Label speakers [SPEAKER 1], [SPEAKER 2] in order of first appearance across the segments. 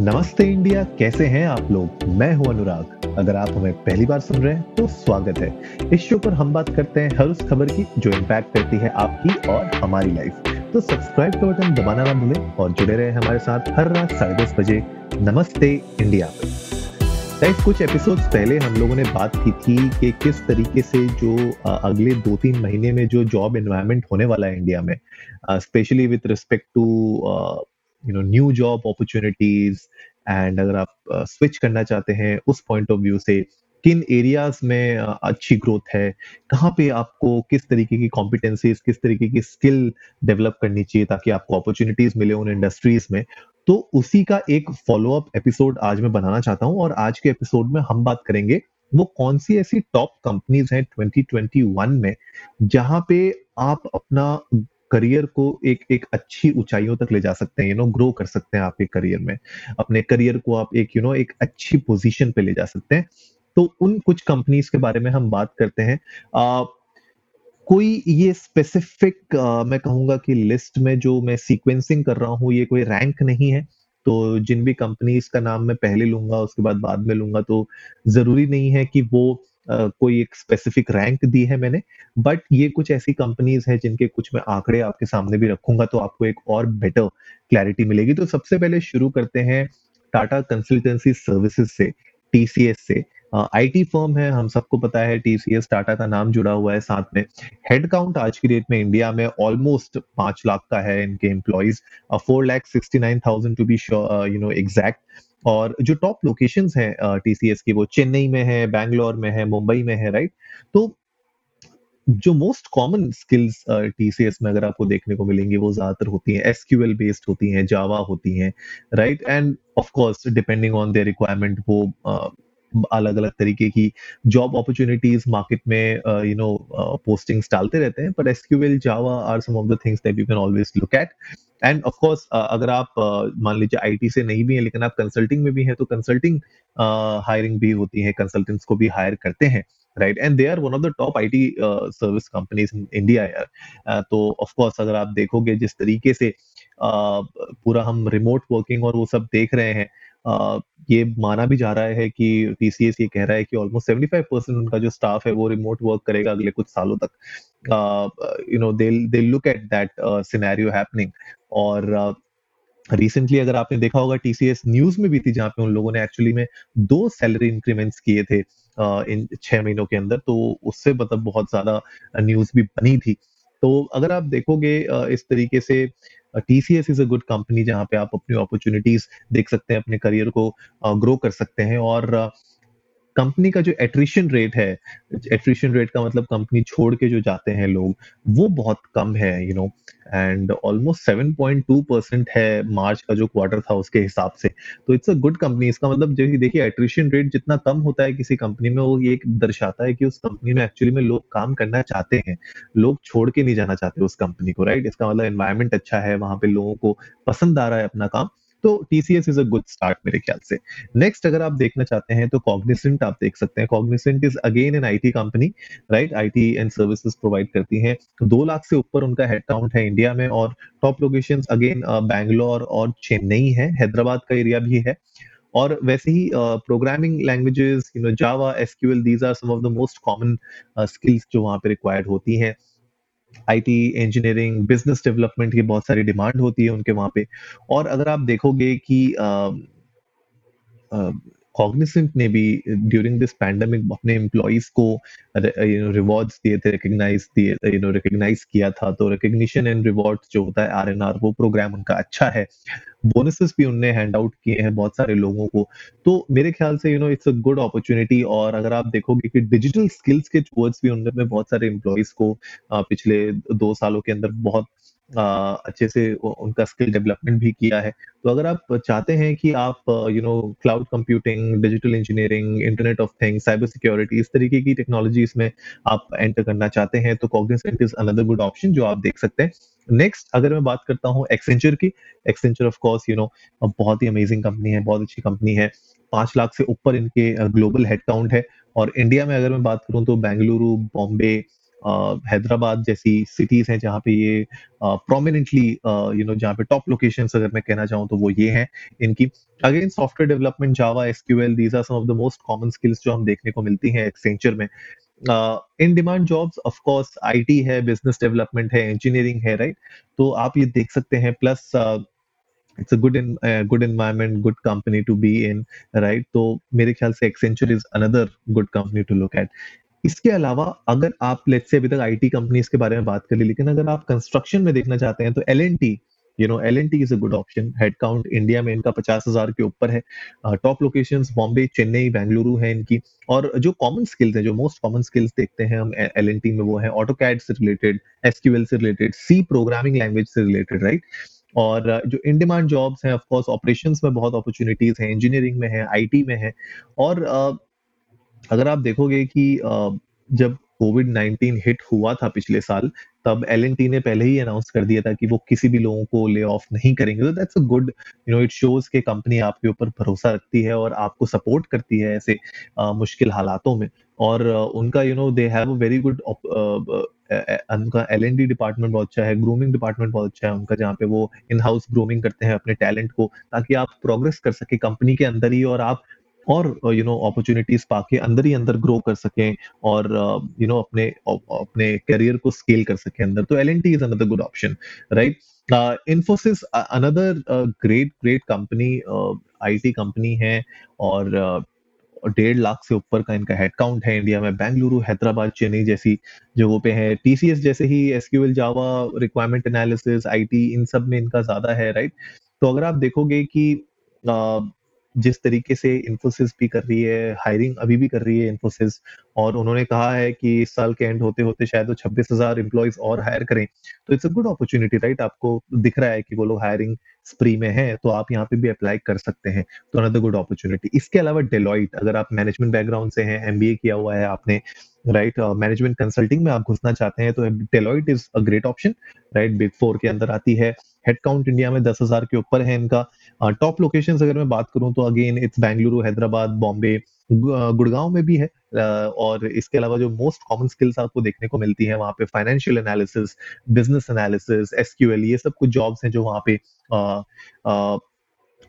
[SPEAKER 1] नमस्ते इंडिया, कैसे हैं आप लोग? मैं हूँ अनुराग। अगर आप हमें पहली बार सुन रहे हैं तो स्वागत है। इस शो पर हम बात करते हैं हर उस खबर की जो इम्पैक्ट करती है आपकी और हमारी लाइफ तो सब्सक्राइब का बटन दबाना ना भूलें और जुड़े रहे हमारे साथ हर रात साढ़े दस बजे। नमस्ते इंडिया। पर कुछ एपिसोड्स पहले हम लोगों ने बात की थी कि किस तरीके से जो अगले दो तीन महीने में जो जॉब एनवायरनमेंट होने वाला है इंडिया में specially with respect to you know new job opportunities and अगर आप स्विच uh, करना चाहते हैं उस पॉइंट ऑफ़ व्यू से किन एरियाज़ में अच्छी ग्रोथ है कहाँ पे आपको किस तरीके की कॉम्पिटेंसीज किस तरीके की स्किल डेवलप करनी चाहिए ताकि आपको अपॉर्चुनिटीज़ मिले उन इंडस्ट्रीज़ में? तो उसी का एक फॉलो अप एपिसोड आज मैं बनाना चाहता हूँ और आज के एपिसोड में हम बात करेंगे वो कौन सी ऐसी टॉप कंपनीज़ हैं 2021 में जहाँ पे आप अपना करियर को एक एक अच्छी ऊंचाइयों तक ले जा सकते हैं यू नो ग्रो कर सकते हैं आपके करियर में। अपने करियर को आप एक यू नो एक अच्छी पोजीशन पे ले जा सकते हैं। तो उन कुछ कंपनीज़ के बारे में हम बात करते हैं। आ, कोई ये स्पेसिफिक मैं कहूँगा कि लिस्ट में जो मैं सीक्वेंसिंग कर रहा हूँ ये कोई रैंक नहीं है। तो जिन भी कंपनीज़ का नाम मैं पहले लूँगा उसके बाद बाद में लूँगा तो ज़रूरी नहीं है कि वो कोई एक स्पेसिफिक रैंक दी है मैंने बट ये कुछ ऐसी कंपनीज़ है जिनके कुछ मैं आंकड़े आपके सामने भी रखूँगा तो आपको एक और बेटर क्लैरिटी मिलेगी। तो सबसे पहले शुरू करते हैं टाटा कंसल्टेंसी सर्विसेज़ से टीसीएस से। आईटी फर्म है, हम सबको पता है टीसीएस टाटा का नाम जुड़ा हुआ है साथ में। हेड काउंट आज की डेट में इंडिया में ऑलमोस्ट पाँच लाख का है इनके employees four lakh sixty nine thousand to be you know exact और जो टॉप लोकेशन है टीसीएस की, वो चेन्नई में है, बैंगलोर में है, मुंबई में है राइट तो जो मोस्ट कॉमन स्किल्स टीसीएस में अगर आपको देखने को मिलेंगी, वो ज़्यादातर होती हैं। एसक्यूएल बेस्ड होती हैं जावा होती हैं right and of course depending on their requirement वो अलग अलग तरीके की जॉब अपॉर्चुनिटीज़ मार्केट में यू नो पोस्टिंग्स डालते रहते हैं पर SQL Java are some of the things that you can always look at and of course अगर आप uh, मान लीजिए आईटी से नहीं भी है लेकिन आप कंसल्टिंग में भी हैं तो कंसल्टिंग हायरिंग uh, भी होती है कंसल्टेंट्स को भी हायर करते हैं right and they are one of the top IT service companies in India यार. तो ऑफ़ कोर्स अगर आप देखोगे जिस तरीके से uh, पूरा हम रिमोट वर्किंग और वो सब देख रहे हैं ये माना भी जा रहा है कि टीसीएस ये कह रहा है कि ऑलमोस्ट 75 परसेंट उनका जो स्टाफ है वो रिमोट वर्क करेगा अगले कुछ सालों तक। You know they look at that scenario happening और रिसेंटली uh, अगर आपने देखा होगा टीसीएस न्यूज़ में भी थी जहाँ पे उन लोगों ने एक्चुअली में दो सैलरी इंक्रीमेंट्स किए थे इन छह महीनों के अंदर तो उससे मतलब बहुत ज़्यादा न्यूज़ भी बनी थी। तो अगर आप देखोगे इस तरीके से TCS is a good company जहाँ पे आप अपनी अपॉर्चुनिटीज़ देख सकते हैं, अपने करियर को ग्रो कर सकते हैं और कंपनी का जो एट्रिशन रेट है एट्रिशन रेट का मतलब कंपनी छोड़ के जो जाते हैं लोग, वो बहुत कम है you know and almost 7.2 percent है मार्च का जो क्वार्टर था उसके हिसाब से. तो इट्स अ गुड कंपनी इसका मतलब जो देखिए एट्रिशन रेट जितना कम होता है किसी कंपनी में, वो ये दर्शाता है कि उस कंपनी में एक्चुअली में लोग काम करना चाहते हैं. लोग छोड़ के नहीं जाना चाहते उस कंपनी को राइट इसका मतलब एनवायरमेंट अच्छा है, वहाँ पे लोगों को पसंद आ रहा है अपना काम. तो TCS is a good start मेरे ख्याल से। नेक्स्ट अगर आप देखना चाहते हैं तो कॉग्निसेंट आप देख सकते हैं। Cognizant is again an IT company right IT and services provide करती हैं। दो लाख से ऊपर उनका हेड काउंट है इंडिया में और टॉप लोकेशन अगेन बैंगलोर और चेन्नई है। हैदराबाद का एरिया भी है। और वैसे ही programming languages you know Java SQL these are some of the most common skills जो वहाँ पे रिक्वायर्ड होती हैं। आईटी इंजीनियरिंग बिज़नेस डेवलपमेंट की बहुत सारी डिमांड होती है उनके वहाँ पे। और अगर आप देखोगे कि कॉग्निसेंट ने भी ड्यूरिंग दिस पैंडमिक अपने एम्प्लॉयज़ को यू नो रिवॉर्ड्स दिए थे रिकग्नाइज दिए यू नो रिकग्नाइज किया था। तो रिकग्निशन एंड रिवॉर्ड जो होता है आर वो प्रोग्राम उनका अच्छा है। बोनसेस भी उनने हैंड आउट किए हैं बहुत सारे लोगों को। तो मेरे ख्याल से you know it's a good opportunity और अगर आप देखोगे कि डिजिटल स्किल्स के टूवर्ड्स भी उनने बहुत सारे एम्प्लॉयज़ को पिछले दो सालों के अंदर बहुत अच्छे से उनका स्किल डेवलपमेंट भी किया है। तो अगर आप चाहते हैं कि आप you know cloud computing digital engineering internet of things cyber security इस तरीके की टेक्नोलॉजी इसमें आप एंटर करना चाहते हैं तो Cognizant is another good option जो आप देख सकते हैं। नेक्स्ट अगर मैं बात करता हूँ एक्सेंचर की Accenture of course you know बहुत ही अमेजिंग कंपनी है, बहुत अच्छी कंपनी है। पाँच लाख से ऊपर इनके ग्लोबल हेड काउंट है। और इंडिया में अगर मैं बात करूँ तो बेंगलुरु बॉम्बे हैदराबाद जैसी सिटीज़ हैं जहाँ पे ये प्रोमिनेंटली यू नो जहाँ पे टॉप लोकेशन अगर मैं कहना चाहूँ तो वो ये हैं इनकी। Again software development Java SQL these are some of the most common skills जो हम देखने को मिलती हैं एक्सेंचर में। In demand jobs of course IT है बिज़नेस डेवलपमेंट है इंजीनियरिंग है राइट right? तो आप ये देख सकते हैं plus it's a good good environment good company to be in right तो मेरे ख्याल से Accenture is another good company to look at इसके अलावा, अगर आप लेट से अभी तक आईटी कंपनीज़ के बारे में बात कर ली, लेकिन अगर आप कंस्ट्रक्शन में देखना चाहते हैं तो L and T you know L and T is a good option head count India में इनका पचास हज़ार के ऊपर है। टॉप लोकेशन बॉम्बे चेन्नई बेंगलुरु है इनकी। और जो कॉमन स्किल्स है, जो मोस्ट कॉमन स्किल्स देखते हैं हम एल एन टी में वो है ऑटो कैड से रिलेटेड एसक्यूएल से रिलेटेड सी प्रोग्रामिंग लैंग्वेज से रिलेटेड राइट और जो इन डिमांड जॉब्स हैं ऑफ़ कोर्स ऑपरेशंस में बहुत अपॉर्चुनिटीज़ हैं इंजीनियरिंग में है आईटी में है। और अगर आप देखोगे कि जब कोविड 19 हिट हुआ था पिछले साल तब एलएनटी ने पहले ही अनाउंस कर दिया था कि वो किसी भी लोगों को ले ऑफ़ नहीं करेंगे। तो that's a good you know it shows के कंपनी आपके ऊपर भरोसा रखती है और आपको सपोर्ट करती है ऐसे uh, मुश्किल हालातों में। और उनका you know they have a very good उनका एल एन डी डिपार्टमेंट बहुत अच्छा है ग्रूमिंग डिपार्टमेंट बहुत अच्छा है उनका जहाँ पे वो इन हाउस ग्रूमिंग करते हैं अपने टैलेंट को ताकि आप प्रोग्रेस कर सके कंपनी के अंदर ही और आप और यू नो अपॉर्चुनिटीज़ पाके अंदर ही अंदर ग्रो कर सकें और यू नो अपने अपने करियर को स्केल कर सकें अंदर। तो L and T is another good option right Infosys another great great company IT company है और uh, डेढ़ लाख से ऊपर का इनका हेडकाउंट है इंडिया में। बेंगलुरु हैदराबाद चेन्नई जैसी जगहों पे है। टीसीएस जैसे ही SQL Java requirement analysis IT इन सब में इनका ज़्यादा है राइट तो अगर आप देखोगे कि जिस तरीके से इन्फोसिस भी कर रही है हायरिंग अभी भी कर रही है इन्फोसिस और उन्होंने कहा है कि इस साल के एंड होते होते शायद वो छब्बीस हज़ार एम्प्लॉयज़ और हायर करें। तो it's a good opportunity right आपको दिख रहा है कि वो लोग हायरिंग स्प्री में है तो आप यहाँ पे भी अप्लाई कर सकते हैं। तो अनदर गुड अपॉर्चुनिटी इसके अलावा डेलॉइट अगर आप मैनेजमेंट बैकग्राउंड से हैं एमबीए किया हुआ है आपने राइट मैनेजमेंट कंसल्टिंग में आप घुसना चाहते हैं तो Deloitte is a great option right big four के अंदर आती है। हेडकाउंट इंडिया में दस हज़ार के ऊपर है इनका। टॉप लोकेशन अगर मैं बात करूँ तो अगेन इट्स बेंगलुरु हैदराबाद बॉम्बे गुड़गांव में भी है। और इसके अलावा जो मोस्ट कॉमन स्किल्स आपको देखने को मिलती है वहाँ पे financial analysis business analysis SQL ये सब कुछ जॉब्स हैं जो वहाँ पे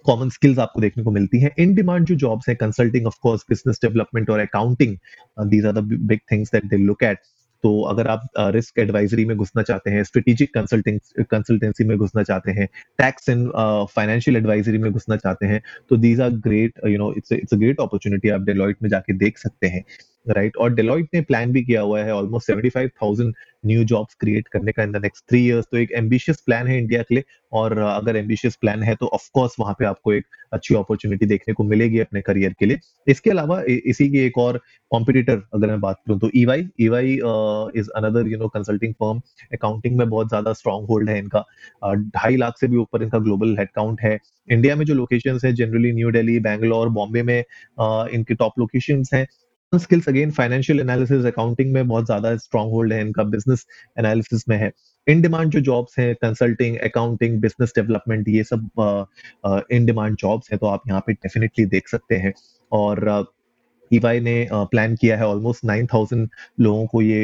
[SPEAKER 1] कॉमन स्किल्स आपको देखने को मिलती हैं। इन डिमांड जो जॉब्स हैं consulting of course business development और accounting these are the big things that they look at तो अगर आप रिस्क एडवाइजरी में घुसना चाहते हैं स्ट्रेटेजिक कंसल्टिंग कंसल्टेंसी में घुसना चाहते हैं टैक्स एंड फाइनेंशियल एडवाइजरी में घुसना चाहते हैं तो these are great you know it's it's a great opportunity आप डेलॉइट में जाके देख सकते हैं। राइट और डेलॉइट ने प्लान भी किया हुआ है almost seventy five thousand new jobs create करने का in the next three years तो एक एम्बिशियस प्लान है इंडिया के लिए और अगर एम्बिशियस प्लान है तो ऑफकोर्स वहाँ पे आपको एक अच्छी अपॉर्चुनिटी देखने को मिलेगी अपने करियर के लिए। इसके अलावा इसी की एक और कॉम्पिटिटर अगर मैं बात करूँ तो EY EY is another you know consulting firm accounting में बहुत ज़्यादा स्ट्रॉन्ग होल्ड है इनका। ढाई लाख से भी ऊपर इनका ग्लोबल हेडकाउंट है। इंडिया में जो लोकेशन है जनरली न्यू डेली बैंगलोर बॉम्बे में इनके टॉप लोकेशन हैं। Skills again financial analysis accounting में बहुत ज़्यादा स्ट्रॉन्ग होल्ड है इनका बिज़नेस एनालिसिस में है। इन डिमांड जो जॉब्स हैं कंसल्टिंग अकाउंटिंग बिज़नेस डेवलपमेंट ये सब इन डिमांड जॉब्स हैं तो आप यहाँ पे डेफिनेटली देख सकते हैं। और uh, ईवाई ने प्लान किया है ऑलमोस्ट नाइन थाउज़ेंड लोगों को ये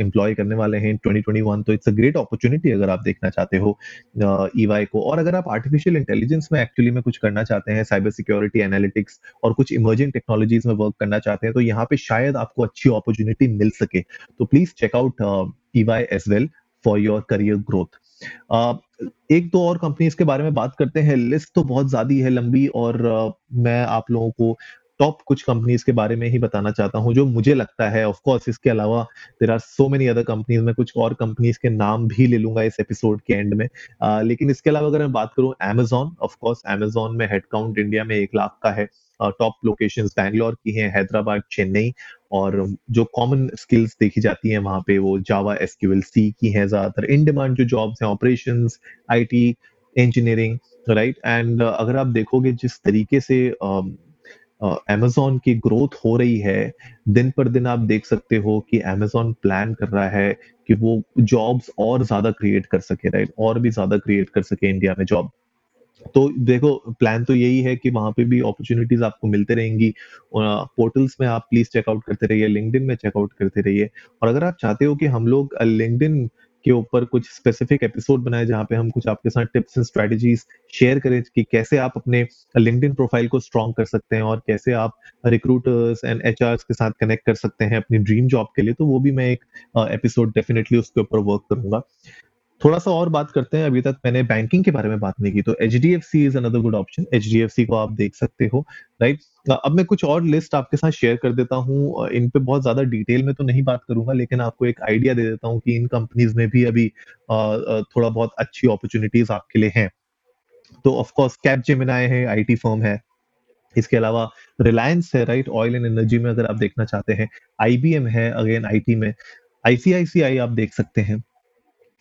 [SPEAKER 1] एम्प्लॉय करने वाले हैं 2021 तो इट्स अ ग्रेट अपॉर्चुनिटी अगर आप देखना चाहते हो ईवाई को। और अगर आप आर्टिफिशियल इंटेलिजेंस में एक्चुअली में कुछ करना चाहते हैं साइबर सिक्योरिटी एनालिटिक्स और कुछ इमर्जिंग टेक्नोलॉजीज़ में वर्क करना चाहते हैं तो यहाँ पे शायद आपको अच्छी अपॉर्चुनिटी मिल सके। तो please check out EY as well for your career growth एक दो और कंपनीज़ के बारे में बात करते हैं। लिस्ट तो बहुत ज़्यादा है लंबी और मैं आप लोगों को टॉप कुछ कंपनीज़ के बारे में ही बताना चाहता हूँ जो मुझे लगता है ऑफ़ कोर्स इसके अलावा there are so many other companies में कुछ और कंपनीज़ के नाम भी ले लूँगा इस एपिसोड के एंड में। uh, लेकिन इसके अलावा अगर मैं बात करूँ एमेजॉन ऑफ़ कोर्स एमेजॉन में हेडकाउंट इंडिया में एक लाख का है टॉप लोकेशन बैंगलोर की हैं हैदराबाद चेन्नई और जो कॉमन स्किल्स देखी जाती हैं वहाँ पे वो जावा एसक्यूएल सी की हैं ज़्यादातर। इन डिमांड जो जॉब्स हैं operation IT engineering right and अगर आप देखोगे जिस तरीके से uh, अमेजोन की ग्रोथ हो रही है। दिन पर दिन आप देख सकते हो कि अमेजोन प्लान कर रहा है कि वो जॉब्स और ज़्यादा क्रिएट कर सके राइट और भी ज़्यादा क्रिएट कर सके इंडिया में जॉब तो देखो प्लान तो यही है कि वहाँ पे भी अपॉर्चुनिटीज़ आपको मिलते रहेंगी। पोर्टल्स में आप प्लीज़ चेकआउट करते रहिए, लिंक्डइन में चेकआउट करते रहिए। और अगर आप चाहते हो कि हम लोग लिंक्डइन के ऊपर कुछ स्पेसिफिक एपिसोड बनाए जहाँ पे हम कुछ आपके साथ टिप्स एंड स्ट्रेटजीज शेयर करें कि कैसे आप अपने लिंकड प्रोफ़ाइल को स्ट्रॉन्ग कर सकते हैं और कैसे आप रिक्रूटर्स एंड एच के साथ कनेक्ट कर सकते हैं अपनी ड्रीम जॉब के लिए, तो वो भी मैं एक एपिसोड डेफिनेटली उसके ऊपर वर्क करूँगा। थोड़ा-सा और बात करते हैं, अभी तक मैंने बैंकिंग के बारे में बात नहीं की, तो H D F C is another good option. H D F C को आप देख सकते हो, राइट? अब मैं कुछ और लिस्ट आपके साथ शेयर कर देता हूँ इन पे बहुत ज़्यादा डिटेल में तो नहीं बात करूँगा लेकिन आपको एक आइडिया दे देता हूँ कि इन कंपनीज़ में भी अभी थोड़ा बहुत अच्छी अपॉर्च्युनिटीज़ आपके लिए हैं। तो of course of course Capgemini है, आईटी फर्म है। इसके अलावा रिलायंस है, राइट? ऑयल एंड एनर्जी में अगर आप देखना चाहते हैं। आईबीएम है अगेन आईटी में। आईसीआईसीआई आप देख सकते हैं।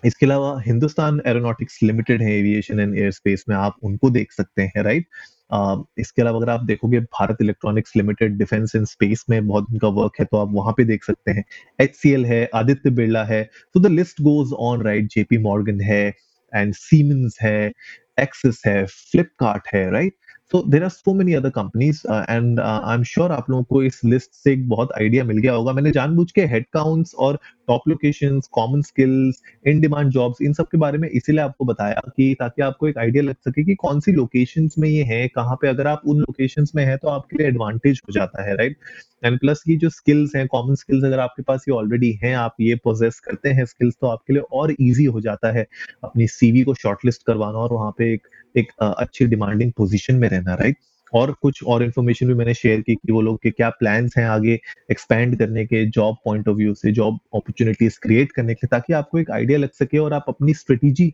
[SPEAKER 1] इसके अलावा हिंदुस्तान एरोनॉटिक्स लिमिटेड है एविएशन एंड एयरस्पेस में, आप उनको देख सकते हैं, राइट? अ, इसके अलावा अगर आप देखोगे Bharat Electronics Limited defence and space में बहुत उनका वर्क है, तो आप वहाँ पे देख सकते हैं। एचसीएल है, आदित्य बिरला है, तो the list goes on right? JP Morgan है एंड सीमेंस है, एक्सिस है, फ्लिपकार्ट है, right? So there are so many other companies and I am sure आप लोगों को इस लिस्ट से एक बहुत आइडिया मिल गया होगा। मैंने जानबूझ के हेड काउंट्स और top location common skills, in demand jobs इन सब के बारे में इसीलिए आपको बताया कि ताकि आपको एक आइडिया लग सके कि कौन-सी लोकेशंस में ये है, कहाँ पे अगर आप उन लोकेशंस में हैं, तो आपके लिए एडवांटेज हो जाता है, राइट? एंड प्लस ये जो स्किल्स हैं, कॉमन स्किल्स अगर आपके पास ये ऑलरेडी हैं, आप ये पोजेस करते हैं स्किल्स, तो आपके लिए और ईज़ी हो जाता है अपनी सीवी को शॉर्टलिस्ट करवाना और वहाँ पे एक एक अच्छी डिमांडिंग पोज़ीशन में रहना, राइट? और कुछ और इन्फॉर्मेशन भी मैंने शेयर की कि वो लोग के क्या प्लान्स हैं आगे एक्सपैंड करने के, जॉब पॉइंट ऑफ़ व्यू से, जॉब अपॉर्च्युनिटीज़ क्रिएट करने के, ताकि आपको एक आइडिया लग सके और आप अपनी स्ट्रैटेजी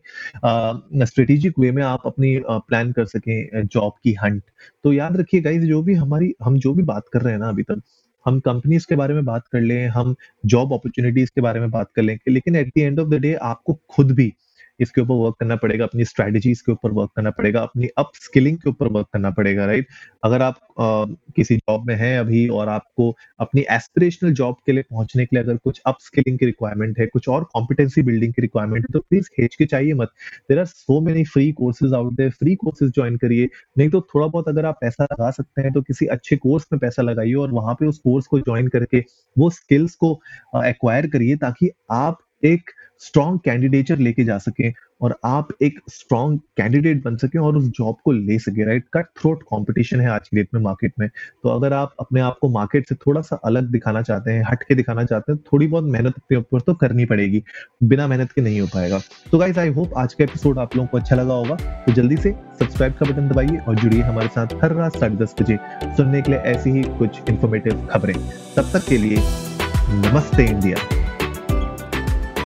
[SPEAKER 1] स्ट्रैटेजिक वे में आप अपनी प्लान कर सकें जॉब की हंट। तो याद रखिए गाइज़ जो भी हमारी हम जो भी बात कर रहे हैं ना अभी तक, हम कंपनीज़ के बारे में बात कर लें, हम जॉब अपॉर्चुनिटीज़ के बारे में बात कर लें, लेकिन at the end of the day आपको खुद भी इसके ऊपर वर्क करना पड़ेगा, अपनी स्ट्रैटेजीज़ के ऊपर वर्क करना पड़ेगा, अपनी अपस्किलिंग के ऊपर वर्क करना पड़ेगा, राइट? अगर आप अ, किसी जॉब में हैं अभी और आपको अपनी एस्पिरेशनल जॉब के लिए पहुँचने के लिए अगर कुछ अपस्किलिंग की रिक्वायरमेंट है, कुछ और कॉम्पिटेंसी बिल्डिंग की रिक्वायरमेंट है, तो प्लीज़ हिचकिचाइए मत। There are so many free courses out there, free courses join करिए। नहीं तो थोड़ा बहुत अगर आप पैसा लगा सकते हैं, तो किसी अच्छे कोर्स में पैसा लगाइए और वहाँ पे उस कोर्स को ज्वाइन करके वो स्किल्स को एक्वायर करिए ताकि आप एक स्ट्रॉन्ग कैंडिडेचर लेके जा सकें और आप एक स्ट्रॉन्ग कैंडिडेट बन सकें और उस जॉब को ले सकें, राइट? कट थ्रोट कॉम्पिटिशन है आज की डेट में मार्केट में। तो अगर आप अपने आप को मार्केट से थोड़ा-सा अलग दिखाना चाहते हैं, हट के दिखाना चाहते हैं, थोड़ी बहुत मेहनत अपने ऊपर तो करनी पड़ेगी। बिना मेहनत के नहीं हो पाएगा। तो गाइज़ आई होप आज का एपिसोड आप लोगों को अच्छा लगा होगा। तो जल्दी से सब्सक्राइब का बटन दबाइए और जुड़िए हमारे साथ हर रात साढ़े 10 बजे सुनने के लिए ऐसी ही कुछ इन्फॉर्मेटिव खबरें। तब तक के लिए नमस्ते इंडिया।